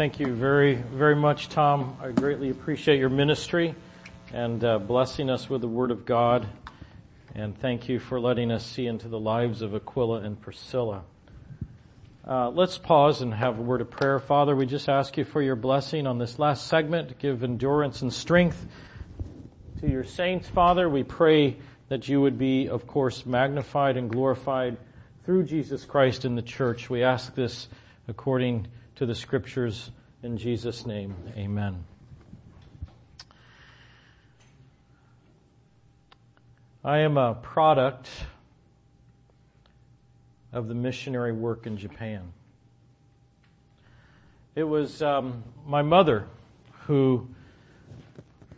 Thank you very, very much, Tom. I greatly appreciate your ministry and uh, blessing us with the Word of God. And thank you for letting us see into the lives of Aquila and Priscilla. Uh, let's pause and have a word of prayer. Father, we just ask you for your blessing on this last segment. Give endurance and strength to your saints, Father. We pray that you would be, of course, magnified and glorified through Jesus Christ in the church. We ask this according to the scriptures in Jesus' name. Amen. I am a product of the missionary work in Japan. It was um, my mother who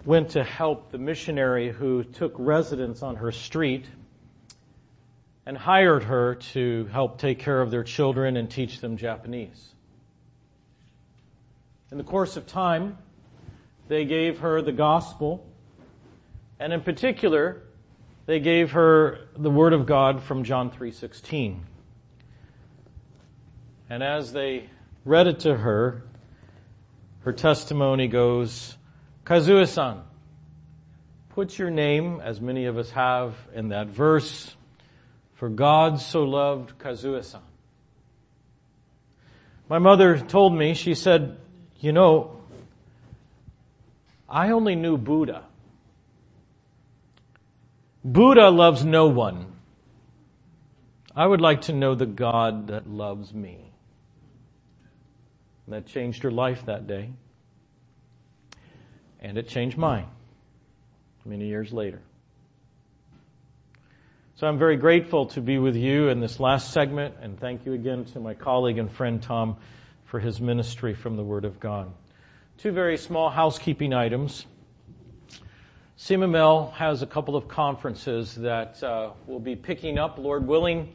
went to help the missionary who took residence on her street and hired her to help take care of their children and teach them Japanese. In the course of time, they gave her the gospel, and in particular, they gave her the word of God from John 3:16. And as they read it to her, her testimony goes, Kazue-san, put your name, as many of us have in that verse, for God so loved Kazue-san. My mother told me, she said, you know, I only knew Buddha. Buddha loves no one. I would like to know the God that loves me. And that changed her life that day. And it changed mine many years later. So I'm very grateful to be with you in this last segment, and thank you again to my colleague and friend Tom for his ministry from the Word of God. Two very small housekeeping items. CMML has a couple of conferences that uh, will be picking up, Lord willing,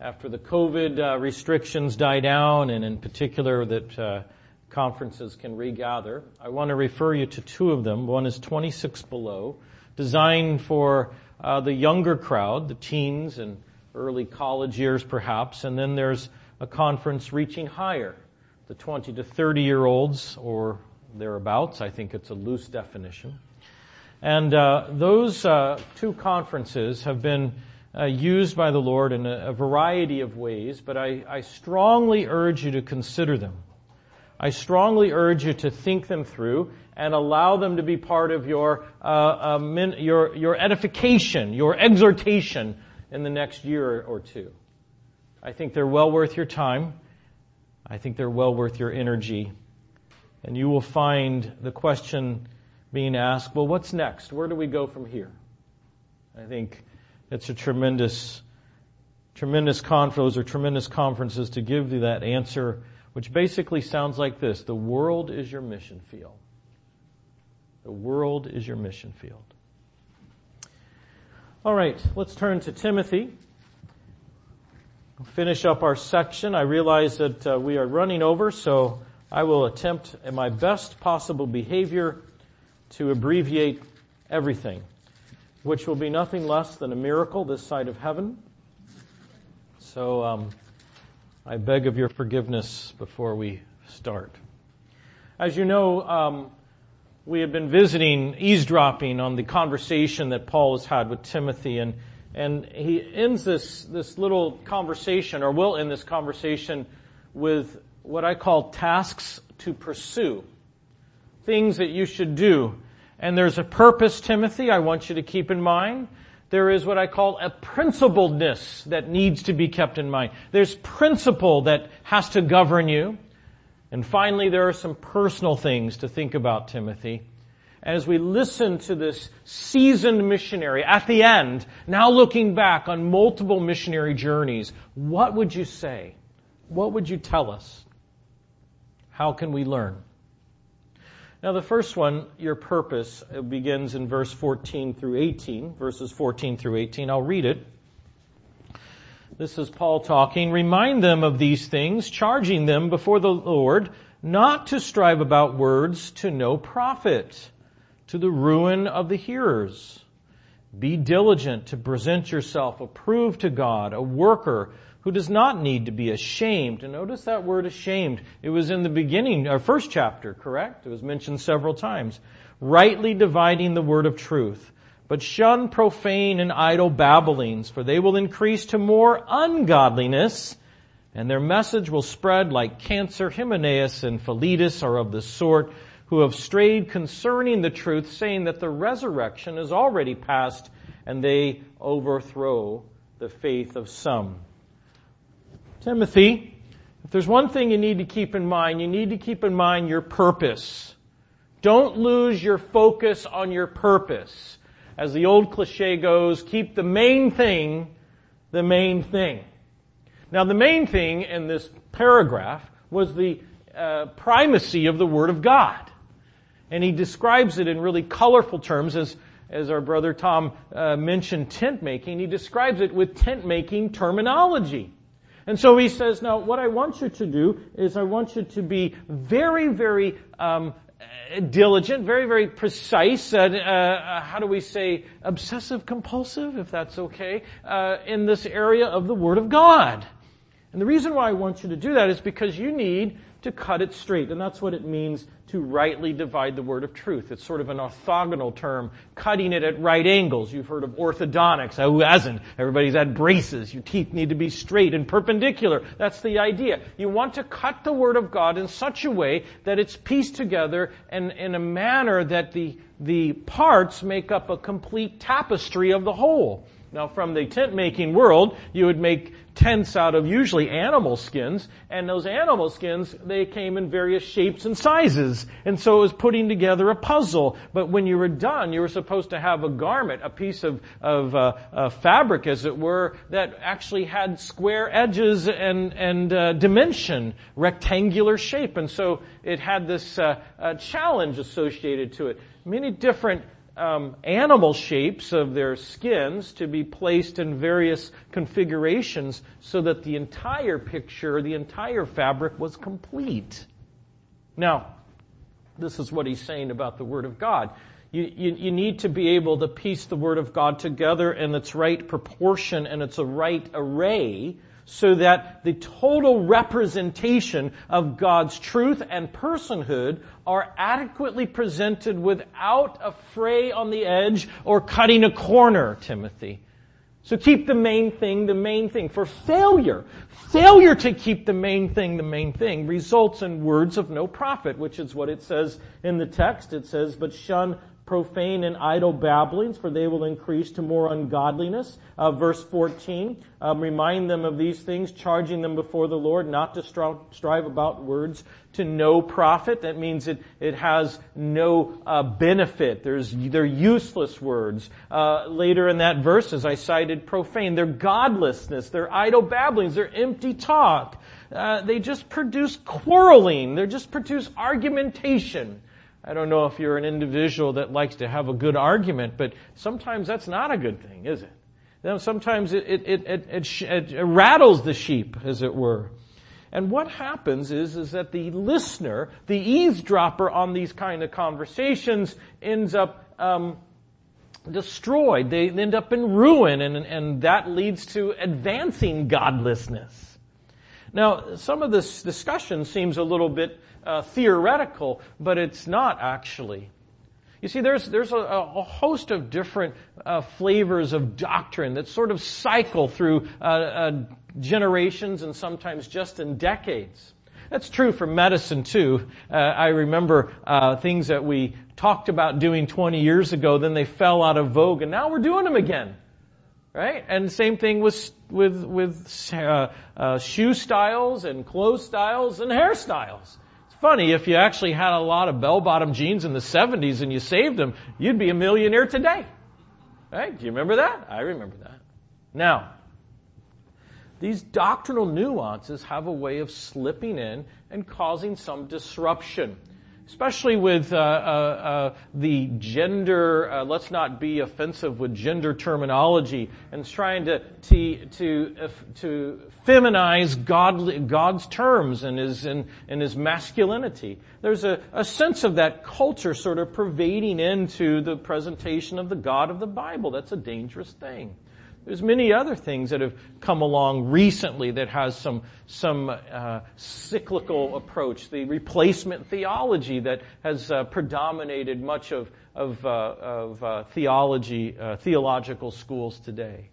after the COVID uh, restrictions die down, and in particular that uh, conferences can regather. I want to refer you to two of them. One is 26 Below, designed for uh, the younger crowd, the teens and early college years perhaps, and then there's a conference reaching higher, the 20 to 30 year olds or thereabouts. I think it's a loose definition. And uh, those uh, two conferences have been uh, used by the Lord in a, a variety of ways, but I, I, strongly urge you to consider them. I strongly urge you to think them through and allow them to be part of your, uh, uh, min, your, your edification, your exhortation in the next year or two. I think they're well worth your time. I think they're well worth your energy. And you will find the question being asked, well, what's next? Where do we go from here? I think it's a tremendous, tremendous conference or tremendous conferences to give you that answer, which basically sounds like this. The world is your mission field. The world is your mission field. All right, let's turn to Timothy finish up our section. I realize that uh, we are running over, so I will attempt in my best possible behavior to abbreviate everything, which will be nothing less than a miracle this side of heaven. So um, I beg of your forgiveness before we start. As you know, um, we have been visiting, eavesdropping on the conversation that Paul has had with Timothy, and and he ends this, this little conversation, or will end this conversation with what I call tasks to pursue. Things that you should do. And there's a purpose, Timothy, I want you to keep in mind. There is what I call a principledness that needs to be kept in mind. There's principle that has to govern you. And finally, there are some personal things to think about, Timothy as we listen to this seasoned missionary at the end, now looking back on multiple missionary journeys, what would you say? What would you tell us? How can we learn? Now the first one, your purpose, uh, begins in verse 14 through 18, verses 14 through 18. I'll read it. This is Paul talking. Remind them of these things, charging them before the Lord not to strive about words to no profit to the ruin of the hearers. Be diligent to present yourself approved to God, a worker who does not need to be ashamed. And notice that word ashamed. It was in the beginning, our first chapter, correct? It was mentioned several times. Rightly dividing the word of truth. But shun profane and idle babblings, for they will increase to more ungodliness, and their message will spread like cancer. Hymenaeus and Philetus are of the sort who have strayed concerning the truth, saying that the resurrection is already past, and they overthrow the faith of some. Timothy, if there's one thing you need to keep in mind, you need to keep in mind your purpose. Don't lose your focus on your purpose. As the old cliche goes, keep the main thing the main thing. Now the main thing in this paragraph was the uh, primacy of the Word of God. And he describes it in really colorful terms as, as our brother Tom uh, mentioned tent making. He describes it with tent making terminology. And so he says, now what I want you to do is I want you to be very, very um, diligent, very, very precise, uh, uh, how do we say, obsessive compulsive, if that's okay, uh, in this area of the Word of God. And the reason why I want you to do that is because you need to cut it straight. And that's what it means to rightly divide the word of truth. It's sort of an orthogonal term, cutting it at right angles. You've heard of orthodontics. Who hasn't? Everybody's had braces. Your teeth need to be straight and perpendicular. That's the idea. You want to cut the word of God in such a way that it's pieced together and in a manner that the, the parts make up a complete tapestry of the whole. Now from the tent making world, you would make tents out of usually animal skins, and those animal skins, they came in various shapes and sizes. And so it was putting together a puzzle. But when you were done, you were supposed to have a garment, a piece of, of uh, uh, fabric, as it were, that actually had square edges and, and uh, dimension, rectangular shape. And so it had this uh, challenge associated to it. Many different um, animal shapes of their skins to be placed in various configurations so that the entire picture, the entire fabric was complete. Now, this is what he's saying about the Word of God. You, you, you, need to be able to piece the Word of God together in its right proportion and its a right array so that the total representation of God's truth and personhood are adequately presented without a fray on the edge or cutting a corner, Timothy. So keep the main thing the main thing. For failure, failure to keep the main thing the main thing results in words of no profit, which is what it says in the text. It says, but shun profane and idle babblings, for they will increase to more ungodliness. Uh, verse 14, um, remind them of these things, charging them before the Lord not to strive about words to no profit. That means it, it has no uh, benefit. There's, they're useless words. Uh, later in that verse, as I cited, profane. They're godlessness. They're idle babblings. They're empty talk. Uh, they just produce quarreling. They just produce argumentation. I don't know if you're an individual that likes to have a good argument, but sometimes that's not a good thing, is it? You know, sometimes it, it, it, it, it rattles the sheep, as it were. And what happens is, is that the listener, the eavesdropper on these kind of conversations ends up, um, destroyed. They end up in ruin and, and that leads to advancing godlessness. Now, some of this discussion seems a little bit uh, theoretical, but it's not actually. You see, there's, there's a, a host of different uh, flavors of doctrine that sort of cycle through uh, uh, generations and sometimes just in decades. That's true for medicine too. Uh, I remember uh, things that we talked about doing 20 years ago, then they fell out of vogue, and now we're doing them again. Right? And same thing with with with uh, uh, shoe styles and clothes styles and hairstyles funny, if you actually had a lot of bell-bottom jeans in the 70s and you saved them, you'd be a millionaire today. Right? Do you remember that? I remember that. Now, these doctrinal nuances have a way of slipping in and causing some disruption especially with uh, uh, uh, the gender. Uh, let's not be offensive with gender terminology and trying to to to, to feminize God, God's terms and his and, and his masculinity. There's a, a sense of that culture sort of pervading into the presentation of the God of the Bible. That's a dangerous thing. There's many other things that have come along recently that has some some uh, cyclical approach. The replacement theology that has uh, predominated much of of, uh, of uh, theology uh, theological schools today.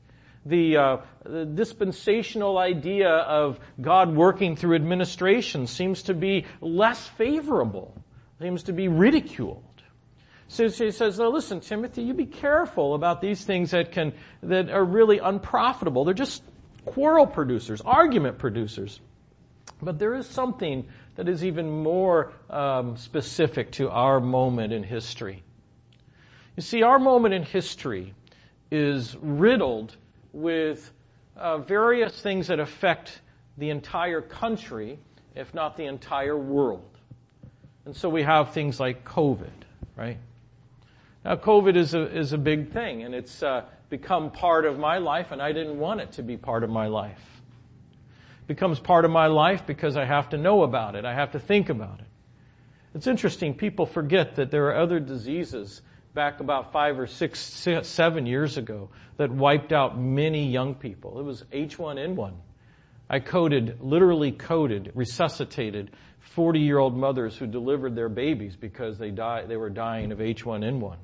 The, uh, the dispensational idea of God working through administration seems to be less favorable, seems to be ridiculed. So she says, "No, listen, Timothy, you be careful about these things that can, that are really unprofitable. They're just quarrel producers, argument producers. But there is something that is even more um, specific to our moment in history. You see, our moment in history is riddled with uh, various things that affect the entire country, if not the entire world. And so we have things like COVID, right? Now, COVID is a, is a big thing, and it's uh, become part of my life, and I didn't want it to be part of my life. It becomes part of my life because I have to know about it. I have to think about it. It's interesting, people forget that there are other diseases back about five or six, seven years ago that wiped out many young people. It was H1N1. I coded, literally coded, resuscitated 40 year old mothers who delivered their babies because they died, they were dying of H1N1.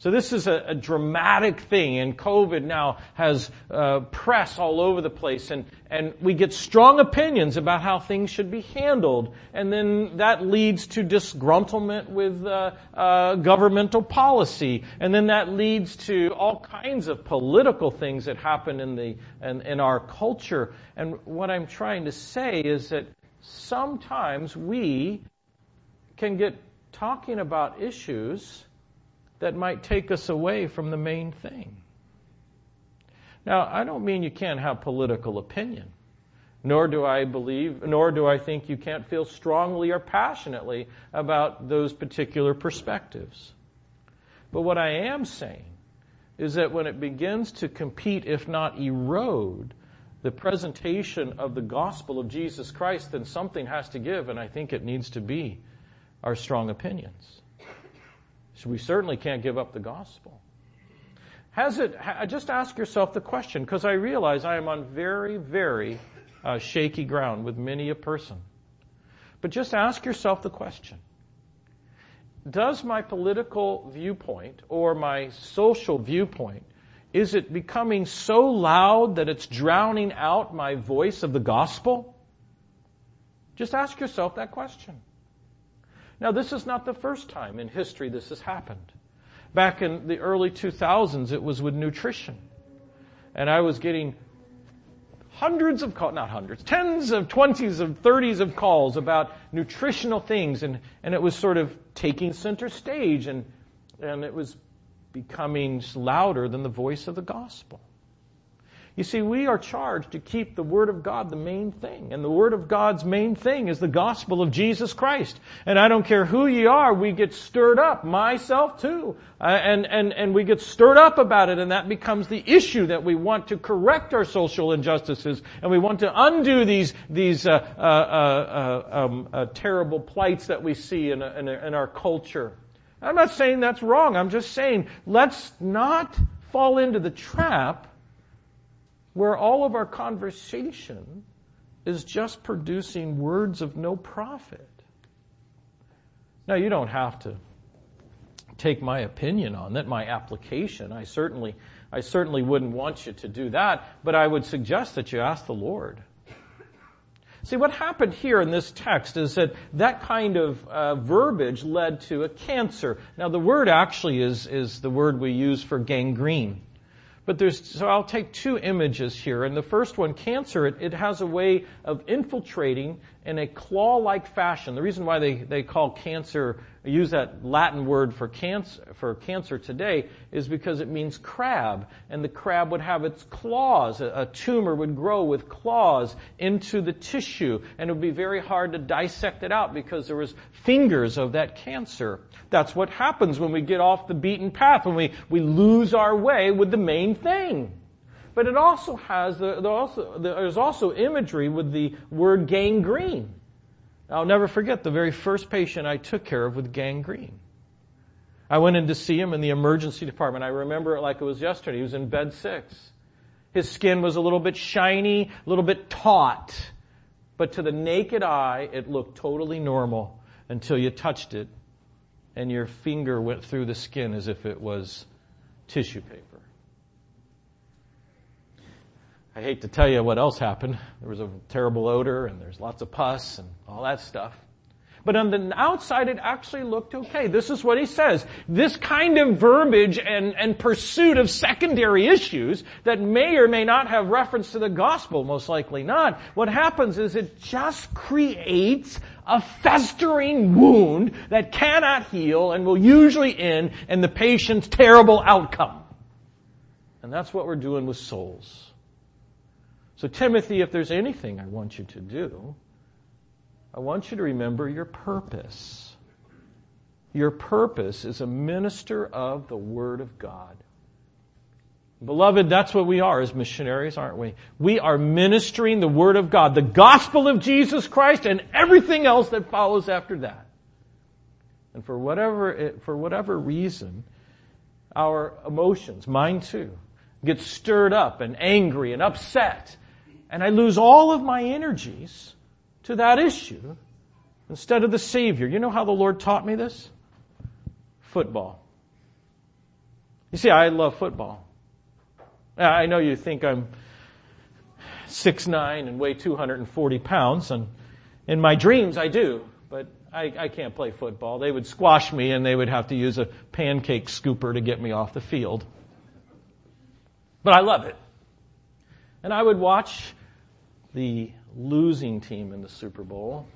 So this is a, a dramatic thing, and COVID now has uh, press all over the place, and, and we get strong opinions about how things should be handled, and then that leads to disgruntlement with uh, uh, governmental policy, and then that leads to all kinds of political things that happen in the in, in our culture. And what I'm trying to say is that sometimes we can get talking about issues that might take us away from the main thing. Now, I don't mean you can't have political opinion, nor do I believe, nor do I think you can't feel strongly or passionately about those particular perspectives. But what I am saying is that when it begins to compete, if not erode, the presentation of the gospel of Jesus Christ, then something has to give, and I think it needs to be our strong opinions. So we certainly can't give up the gospel. Has it, just ask yourself the question, because I realize I am on very, very uh, shaky ground with many a person. But just ask yourself the question. Does my political viewpoint or my social viewpoint, is it becoming so loud that it's drowning out my voice of the gospel? Just ask yourself that question. Now, this is not the first time in history this has happened. Back in the early 2000s, it was with nutrition. And I was getting hundreds of calls, not hundreds, tens of twenties of thirties of calls about nutritional things and, and it was sort of taking center stage and, and it was becoming louder than the voice of the gospel. You see, we are charged to keep the Word of God the main thing. And the Word of God's main thing is the gospel of Jesus Christ. And I don't care who you are, we get stirred up, myself too. Uh, and, and, and we get stirred up about it and that becomes the issue that we want to correct our social injustices and we want to undo these, these, uh, uh, uh, um, uh, terrible plights that we see in, in, in our culture. I'm not saying that's wrong. I'm just saying let's not fall into the trap where all of our conversation is just producing words of no profit. Now, you don't have to take my opinion on that, my application. I certainly, I certainly wouldn't want you to do that, but I would suggest that you ask the Lord. See, what happened here in this text is that that kind of uh, verbiage led to a cancer. Now, the word actually is, is the word we use for gangrene. But there's, so I'll take two images here. And the first one, cancer, it, it has a way of infiltrating in a claw-like fashion. The reason why they, they call cancer, use that Latin word for cancer, for cancer today is because it means crab. And the crab would have its claws. A, tumor would grow with claws into the tissue. And it would be very hard to dissect it out because there was fingers of that cancer. That's what happens when we get off the beaten path, when we, we lose our way with the main thing. But it also has, also, the, there's also imagery with the word gangrene. I'll never forget the very first patient I took care of with gangrene. I went in to see him in the emergency department. I remember it like it was yesterday. He was in bed six. His skin was a little bit shiny, a little bit taut. But to the naked eye, it looked totally normal until you touched it and your finger went through the skin as if it was tissue paper. I hate to tell you what else happened. There was a terrible odor and there's lots of pus and all that stuff. But on the outside, it actually looked okay. This is what he says. This kind of verbiage and, and pursuit of secondary issues that may or may not have reference to the gospel, most likely not. What happens is it just creates a festering wound that cannot heal and will usually end in the patient's terrible outcome. And that's what we're doing with souls. So Timothy, if there's anything I want you to do, I want you to remember your purpose. Your purpose is a minister of the Word of God. Beloved, that's what we are as missionaries, aren't we? We are ministering the Word of God, the gospel of Jesus Christ and everything else that follows after that. And for whatever, for whatever reason, our emotions, mine too, get stirred up and angry and upset. And I lose all of my energies to that issue instead of the Savior. You know how the Lord taught me this? Football. You see, I love football. I know you think I'm six nine and weigh 240 pounds, and in my dreams I do, but I, I can't play football. They would squash me and they would have to use a pancake scooper to get me off the field. But I love it. And I would watch the losing team in the Super Bowl,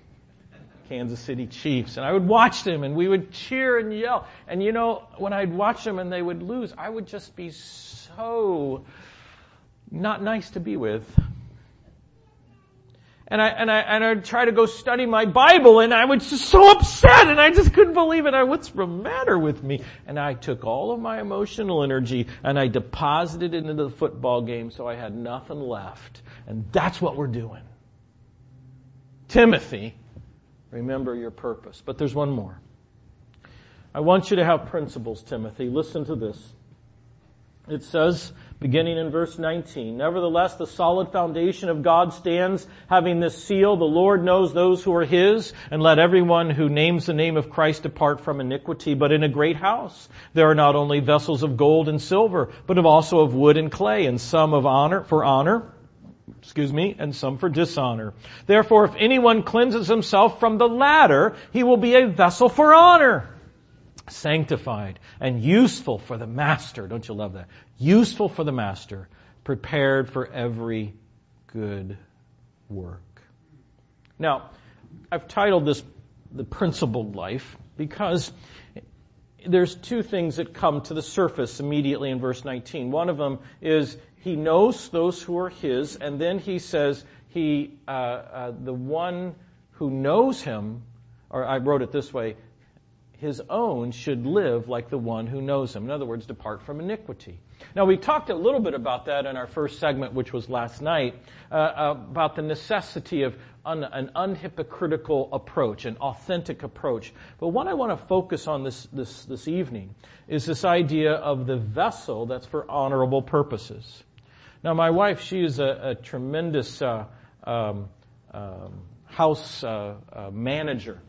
Kansas City Chiefs, and I would watch them and we would cheer and yell. And you know, when I'd watch them and they would lose, I would just be so not nice to be with. And I, and I, and I'd try to go study my Bible and I was just so upset and I just couldn't believe it. I, what's the matter with me? And I took all of my emotional energy and I deposited it into the football game so I had nothing left. And that's what we're doing. Timothy, remember your purpose. But there's one more. I want you to have principles, Timothy. Listen to this. It says, beginning in verse 19, Nevertheless, the solid foundation of God stands, having this seal, the Lord knows those who are His, and let everyone who names the name of Christ depart from iniquity. But in a great house, there are not only vessels of gold and silver, but also of wood and clay, and some of honor, for honor, excuse me, and some for dishonor. Therefore, if anyone cleanses himself from the latter, he will be a vessel for honor, sanctified and useful for the master. Don't you love that? Useful for the master, prepared for every good work. Now, I've titled this the principled life because there's two things that come to the surface immediately in verse 19. One of them is he knows those who are his, and then he says, he, uh, uh, the one who knows him, or I wrote it this way, his own should live like the one who knows him. In other words, depart from iniquity. Now, we talked a little bit about that in our first segment, which was last night, uh, about the necessity of un, an unhypocritical approach, an authentic approach. But what I want to focus on this, this, this evening is this idea of the vessel that's for honorable purposes. Now, my wife, she is a, a tremendous uh, um, um, house uh, uh, manager,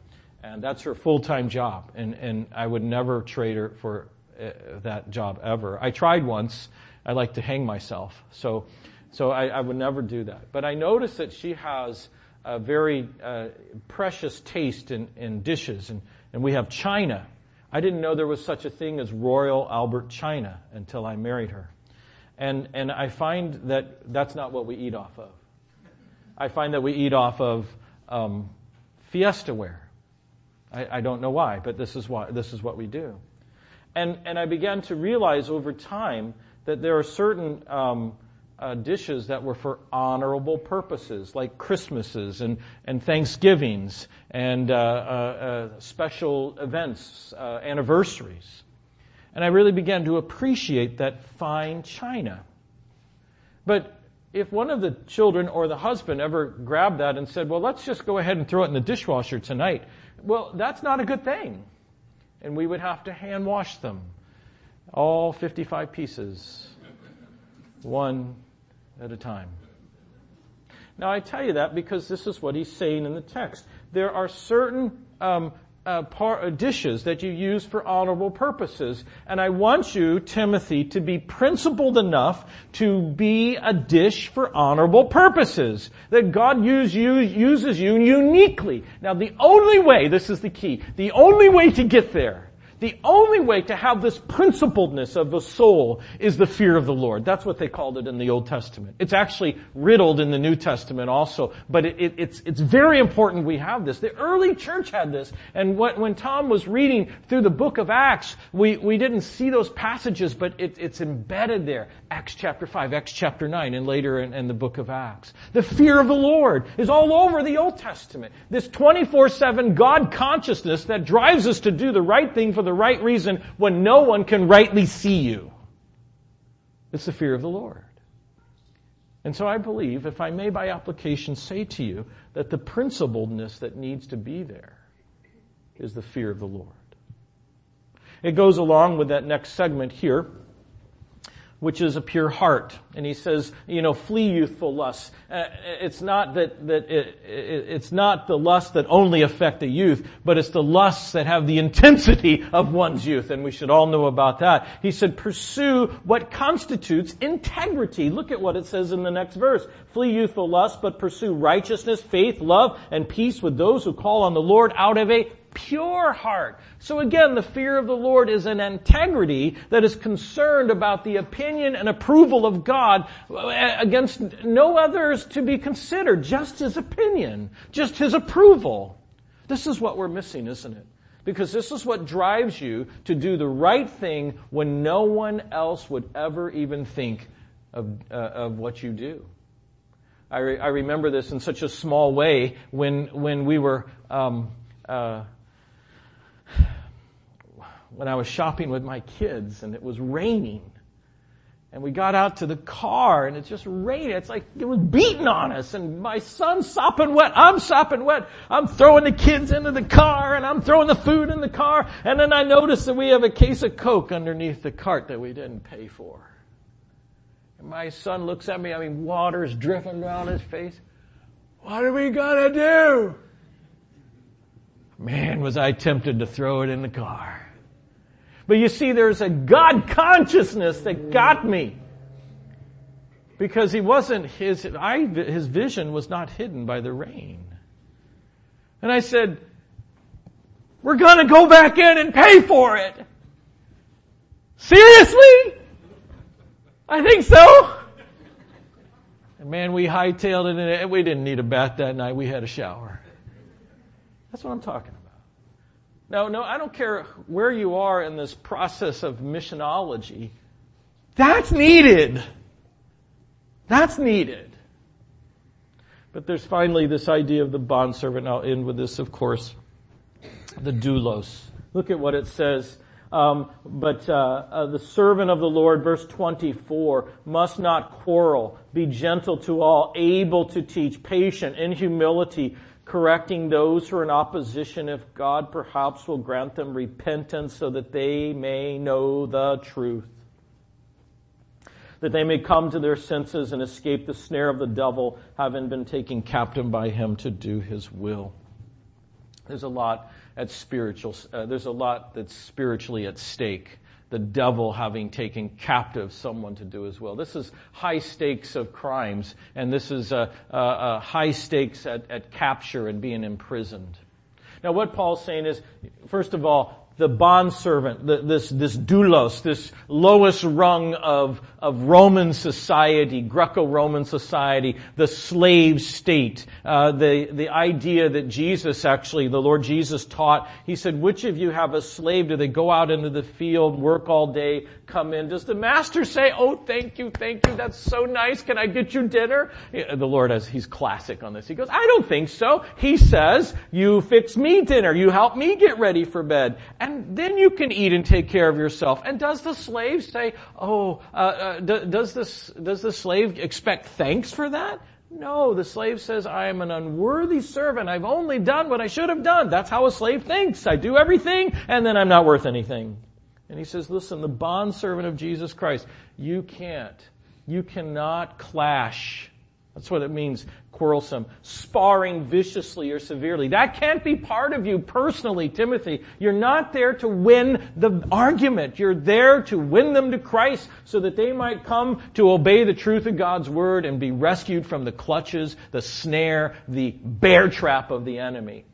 and that's her full-time job. And, and I would never trade her for uh, that job ever. I tried once. I like to hang myself, so so I, I would never do that. But I noticed that she has a very uh, precious taste in, in dishes, and, and we have china. I didn't know there was such a thing as Royal Albert China until I married her. And, and I find that that's not what we eat off of. I find that we eat off of um, Fiesta ware. I, I don't know why, but this is why this is what we do. And and I began to realize over time that there are certain um, uh, dishes that were for honorable purposes, like Christmases and and Thanksgivings and uh, uh, uh special events, uh, anniversaries. And I really began to appreciate that fine china. But if one of the children or the husband ever grabbed that and said, well, let's just go ahead and throw it in the dishwasher tonight, well, that's not a good thing. And we would have to hand wash them. All 55 pieces. One at a time. Now I tell you that because this is what he's saying in the text. There are certain um, uh, par- uh, dishes that you use for honorable purposes. And I want you, Timothy, to be principled enough to be a dish for honorable purposes. That God use uses you uniquely. Now the only way, this is the key, the only way to get there the only way to have this principledness of the soul is the fear of the Lord. That's what they called it in the Old Testament. It's actually riddled in the New Testament also, but it, it, it's, it's very important we have this. The early church had this, and what, when Tom was reading through the book of Acts, we, we didn't see those passages, but it, it's embedded there. Acts chapter 5, Acts chapter 9, and later in, in the book of Acts. The fear of the Lord is all over the Old Testament. This 24-7 God consciousness that drives us to do the right thing for the right reason when no one can rightly see you. It's the fear of the Lord. And so I believe, if I may by application say to you, that the principledness that needs to be there is the fear of the Lord. It goes along with that next segment here which is a pure heart. And he says, you know, flee youthful lusts. Uh, it's not that, that it, it, it's not the lusts that only affect the youth, but it's the lusts that have the intensity of one's youth. And we should all know about that. He said, pursue what constitutes integrity. Look at what it says in the next verse. Flee youthful lusts, but pursue righteousness, faith, love, and peace with those who call on the Lord out of a pure heart. So again, the fear of the Lord is an integrity that is concerned about the opinion and approval of God against no others to be considered, just his opinion, just his approval. This is what we're missing, isn't it? Because this is what drives you to do the right thing when no one else would ever even think of, uh, of what you do. I, re- I, remember this in such a small way when, when we were, um, uh, when I was shopping with my kids and it was raining. And we got out to the car and it's just raining. It's like it was beating on us and my son's sopping wet. I'm sopping wet. I'm throwing the kids into the car and I'm throwing the food in the car. And then I notice that we have a case of Coke underneath the cart that we didn't pay for. And my son looks at me. I mean, water's dripping down his face. What are we gonna do? Man, was I tempted to throw it in the car. But you see, there's a God consciousness that got me. Because he wasn't, his, I, his vision was not hidden by the rain. And I said, we're gonna go back in and pay for it. Seriously? I think so. And man, we hightailed it and we didn't need a bath that night. We had a shower. That's what I'm talking about. No, no, I don't care where you are in this process of missionology. That's needed. That's needed. But there's finally this idea of the bondservant. I'll end with this, of course. The doulos. Look at what it says. Um, but uh, uh, the servant of the Lord, verse 24, must not quarrel, be gentle to all, able to teach, patient, in humility, correcting those who are in opposition if God perhaps will grant them repentance so that they may know the truth. That they may come to their senses and escape the snare of the devil, having been taken captive by him to do his will. There's a lot at spiritual, uh, there's a lot that's spiritually at stake the devil having taken captive someone to do his will. This is high stakes of crimes, and this is a, a, a high stakes at, at capture and being imprisoned. Now, what Paul's saying is, first of all, the bondservant, this, this doulos, this lowest rung of, of Roman society, Greco-Roman society, the slave state, uh, the, the idea that Jesus actually, the Lord Jesus taught, he said, which of you have a slave? Do they go out into the field, work all day, come in? Does the master say, oh, thank you, thank you, that's so nice, can I get you dinner? The Lord, has, he's classic on this. He goes, I don't think so. He says, you fix me dinner, you help me get ready for bed and then you can eat and take care of yourself. And does the slave say, oh, uh, uh, does this, does the slave expect thanks for that? No, the slave says, I am an unworthy servant. I've only done what I should have done. That's how a slave thinks. I do everything and then I'm not worth anything. And he says, listen, the bond servant of Jesus Christ, you can't You cannot clash. That's what it means, quarrelsome. Sparring viciously or severely. That can't be part of you personally, Timothy. You're not there to win the argument. You're there to win them to Christ so that they might come to obey the truth of God's Word and be rescued from the clutches, the snare, the bear trap of the enemy.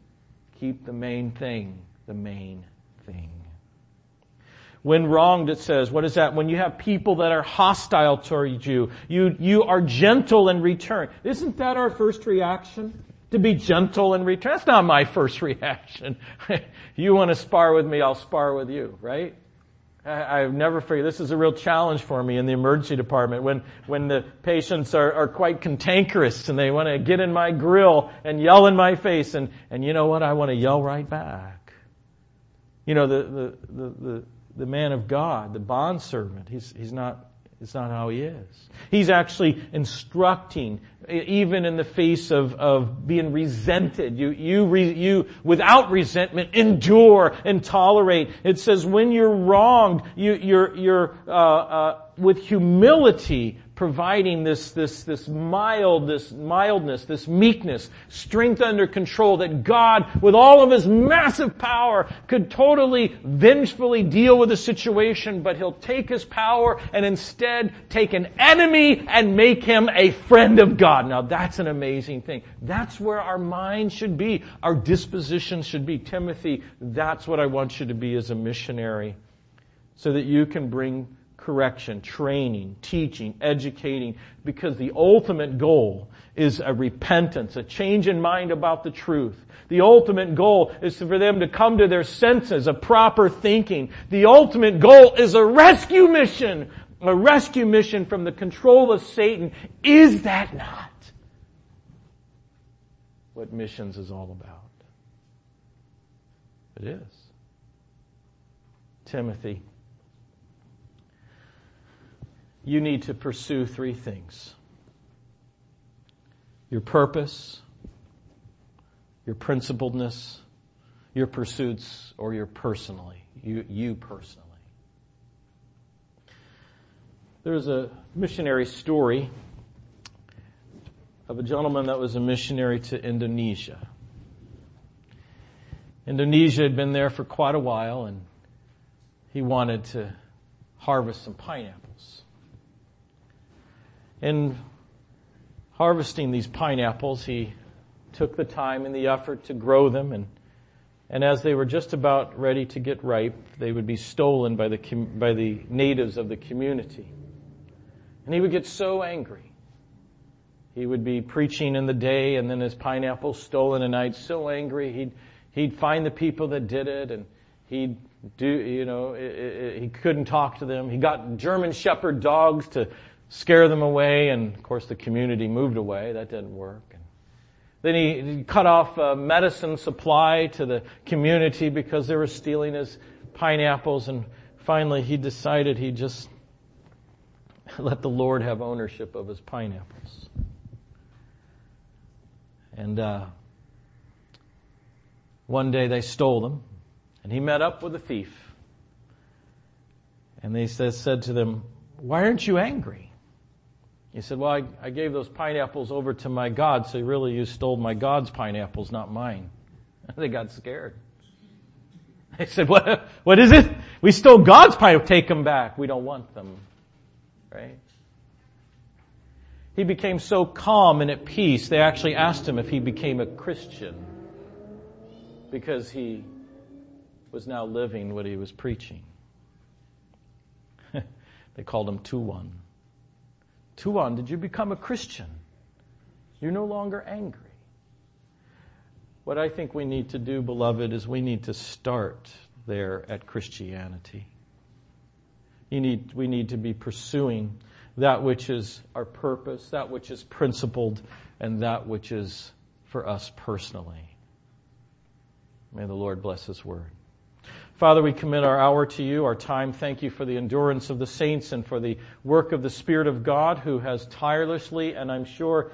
Keep the main thing the main thing. When wronged, it says, what is that? When you have people that are hostile towards you, you, you are gentle in return. Isn't that our first reaction? To be gentle in return? That's not my first reaction. you want to spar with me, I'll spar with you, right? I, have never figured this is a real challenge for me in the emergency department when when the patients are, are quite cantankerous and they want to get in my grill and yell in my face and and you know what I want to yell right back. You know the the the, the the man of God, the bond servant. He's, he's not, it's not how he is. He's actually instructing, even in the face of, of being resented. You, you, re, you, without resentment, endure and tolerate. It says when you're wronged, you, you're, you're, uh, uh, with humility, providing this, this, this mild, this mildness, this meekness, strength under control that God, with all of His massive power, could totally vengefully deal with the situation, but He'll take His power and instead take an enemy and make him a friend of God. Now that's an amazing thing. That's where our mind should be. Our disposition should be. Timothy, that's what I want you to be as a missionary. So that you can bring correction, training, teaching, educating, because the ultimate goal is a repentance, a change in mind about the truth. The ultimate goal is for them to come to their senses, a proper thinking. The ultimate goal is a rescue mission, a rescue mission from the control of Satan. Is that not what missions is all about? It is. Timothy you need to pursue three things your purpose, your principledness, your pursuits, or your personally, you, you personally. There's a missionary story of a gentleman that was a missionary to Indonesia. Indonesia had been there for quite a while and he wanted to harvest some pineapples in harvesting these pineapples, he took the time and the effort to grow them and and as they were just about ready to get ripe, they would be stolen by the, by the natives of the community. And he would get so angry. He would be preaching in the day and then his pineapples stolen at night, so angry. He'd, he'd find the people that did it and he'd do, you know, it, it, he couldn't talk to them. He got German Shepherd dogs to scare them away, and of course the community moved away. That didn't work. And then he cut off medicine supply to the community because they were stealing his pineapples, and finally he decided he'd just let the Lord have ownership of his pineapples. And uh, one day they stole them, and he met up with a thief. And they said to them, Why aren't you angry? He said, well, I, I gave those pineapples over to my God, so really you stole my God's pineapples, not mine. they got scared. They said, what, what is it? We stole God's pineapples. Take them back. We don't want them. Right? He became so calm and at peace, they actually asked him if he became a Christian because he was now living what he was preaching. they called him Tuan. Tuan, did you become a Christian? You're no longer angry. What I think we need to do, beloved, is we need to start there at Christianity. Need, we need to be pursuing that which is our purpose, that which is principled, and that which is for us personally. May the Lord bless His word. Father, we commit our hour to you, our time. Thank you for the endurance of the saints and for the work of the Spirit of God who has tirelessly and I'm sure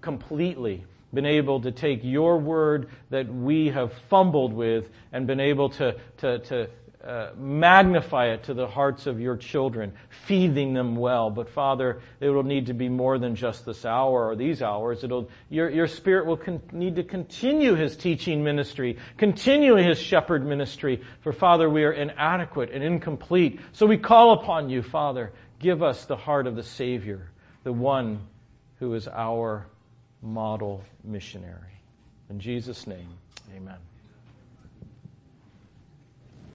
completely been able to take your word that we have fumbled with and been able to, to, to uh, magnify it to the hearts of your children, feeding them well. But Father, it will need to be more than just this hour or these hours. It'll, your, your Spirit will con- need to continue His teaching ministry, continue His shepherd ministry. For Father, we are inadequate and incomplete. So we call upon you, Father, give us the heart of the Savior, the one who is our model missionary. In Jesus' name, amen.